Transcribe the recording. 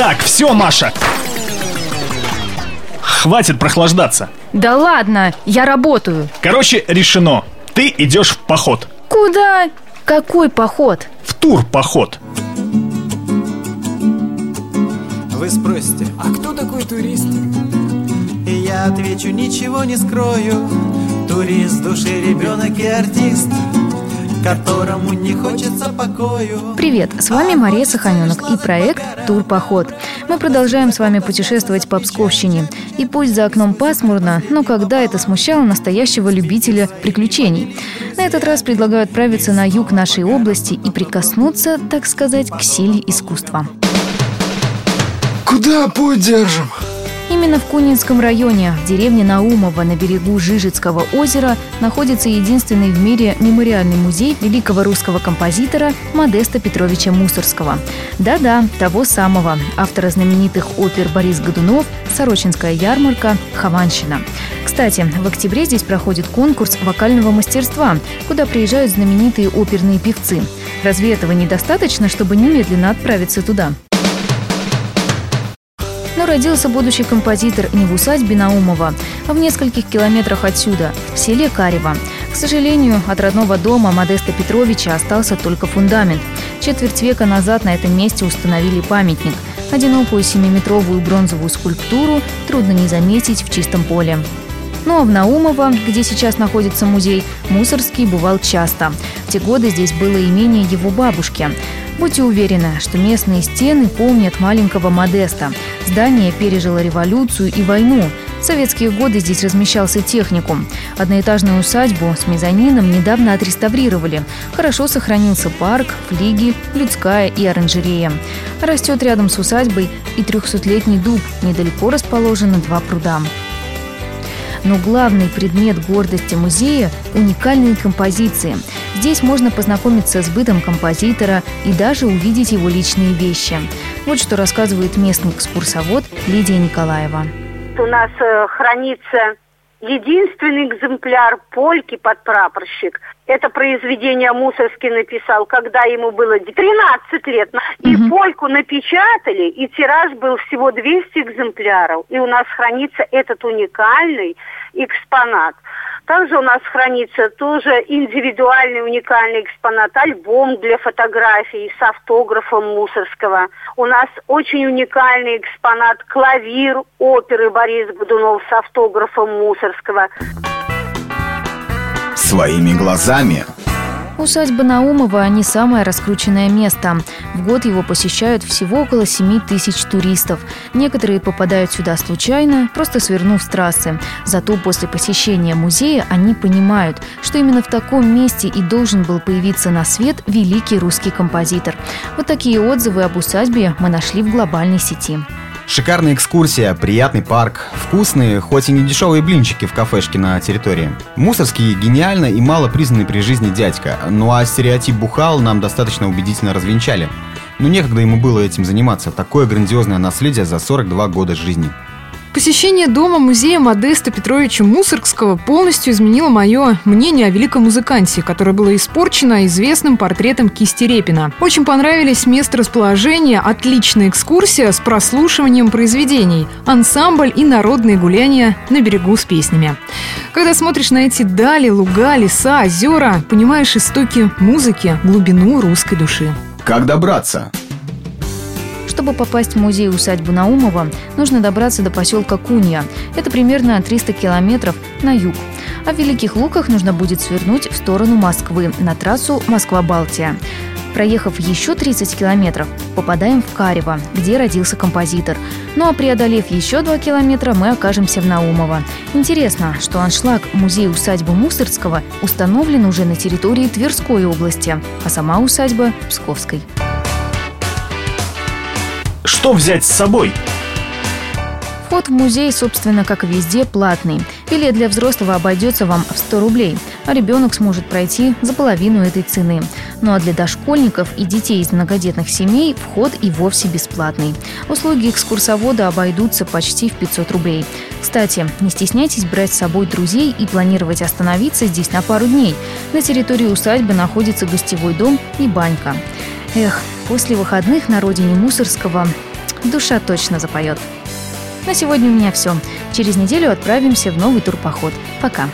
Так, все, Маша. Хватит прохлаждаться. Да ладно, я работаю. Короче, решено. Ты идешь в поход. Куда? Какой поход? В тур поход. Вы спросите, а кто такой турист? И я отвечу, ничего не скрою Турист души, ребенок и артист которому не хочется покою. Привет, с вами Мария Саханенок и проект «Тур Поход». Мы продолжаем с вами путешествовать по Псковщине. И пусть за окном пасмурно, но когда это смущало настоящего любителя приключений. На этот раз предлагаю отправиться на юг нашей области и прикоснуться, так сказать, к силе искусства. Куда путь держим? Именно в Кунинском районе, в деревне Наумово на берегу Жижицкого озера, находится единственный в мире мемориальный музей великого русского композитора Модеста Петровича Мусорского. Да-да, того самого, автора знаменитых опер Борис Годунов, Сорочинская ярмарка, Хованщина. Кстати, в октябре здесь проходит конкурс вокального мастерства, куда приезжают знаменитые оперные певцы. Разве этого недостаточно, чтобы немедленно отправиться туда? Родился будущий композитор не в усадьбе Наумова, а в нескольких километрах отсюда, в селе Карево. К сожалению, от родного дома Модеста Петровича остался только фундамент. Четверть века назад на этом месте установили памятник. Одинокую семиметровую бронзовую скульптуру трудно не заметить в чистом поле. Ну а в Наумово, где сейчас находится музей, Мусорский бывал часто. В те годы здесь было имение его бабушки. Будьте уверены, что местные стены помнят маленького Модеста. Здание пережило революцию и войну. В советские годы здесь размещался техникум. Одноэтажную усадьбу с мезонином недавно отреставрировали. Хорошо сохранился парк, флиги, людская и оранжерея. Растет рядом с усадьбой и трехсотлетний дуб. Недалеко расположены два пруда. Но главный предмет гордости музея – уникальные композиции. Здесь можно познакомиться с бытом композитора и даже увидеть его личные вещи. Вот что рассказывает местный экскурсовод Лидия Николаева. У нас э, хранится единственный экземпляр польки под прапорщик. Это произведение Мусорский написал, когда ему было 13 лет. И угу. польку напечатали, и тираж был всего 200 экземпляров. И у нас хранится этот уникальный экспонат. Также у нас хранится тоже индивидуальный уникальный экспонат, альбом для фотографий с автографом Мусорского. У нас очень уникальный экспонат клавир оперы Борис Годунов с автографом Мусорского. Своими глазами Усадьба Наумова не самое раскрученное место. В год его посещают всего около 7 тысяч туристов. Некоторые попадают сюда случайно, просто свернув с трассы. Зато после посещения музея они понимают, что именно в таком месте и должен был появиться на свет великий русский композитор. Вот такие отзывы об усадьбе мы нашли в глобальной сети. Шикарная экскурсия, приятный парк, вкусные, хоть и не дешевые блинчики в кафешке на территории. Мусорский гениально и мало признанный при жизни дядька, ну а стереотип бухал нам достаточно убедительно развенчали. Но некогда ему было этим заниматься, такое грандиозное наследие за 42 года жизни. Посещение дома музея Модеста Петровича Мусоргского полностью изменило мое мнение о великом музыканте, которое было испорчено известным портретом Кисти Репина. Очень понравились место расположения, отличная экскурсия с прослушиванием произведений, ансамбль и народные гуляния на берегу с песнями. Когда смотришь на эти дали, луга, леса, озера, понимаешь истоки музыки, глубину русской души. Как добраться? Чтобы попасть в музей-усадьбу Наумова, нужно добраться до поселка Кунья. Это примерно 300 километров на юг. А в Великих Луках нужно будет свернуть в сторону Москвы на трассу Москва-Балтия. Проехав еще 30 километров, попадаем в Карево, где родился композитор. Ну а преодолев еще 2 километра, мы окажемся в Наумово. Интересно, что аншлаг музей-усадьбы Мусорского установлен уже на территории Тверской области, а сама усадьба – Псковской. Что взять с собой? Вход в музей, собственно, как везде, платный. Билет для взрослого обойдется вам в 100 рублей, а ребенок сможет пройти за половину этой цены. Ну а для дошкольников и детей из многодетных семей вход и вовсе бесплатный. Услуги экскурсовода обойдутся почти в 500 рублей. Кстати, не стесняйтесь брать с собой друзей и планировать остановиться здесь на пару дней. На территории усадьбы находится гостевой дом и банька. Эх, после выходных на родине Мусорского душа точно запоет. На сегодня у меня все. Через неделю отправимся в новый турпоход. Пока.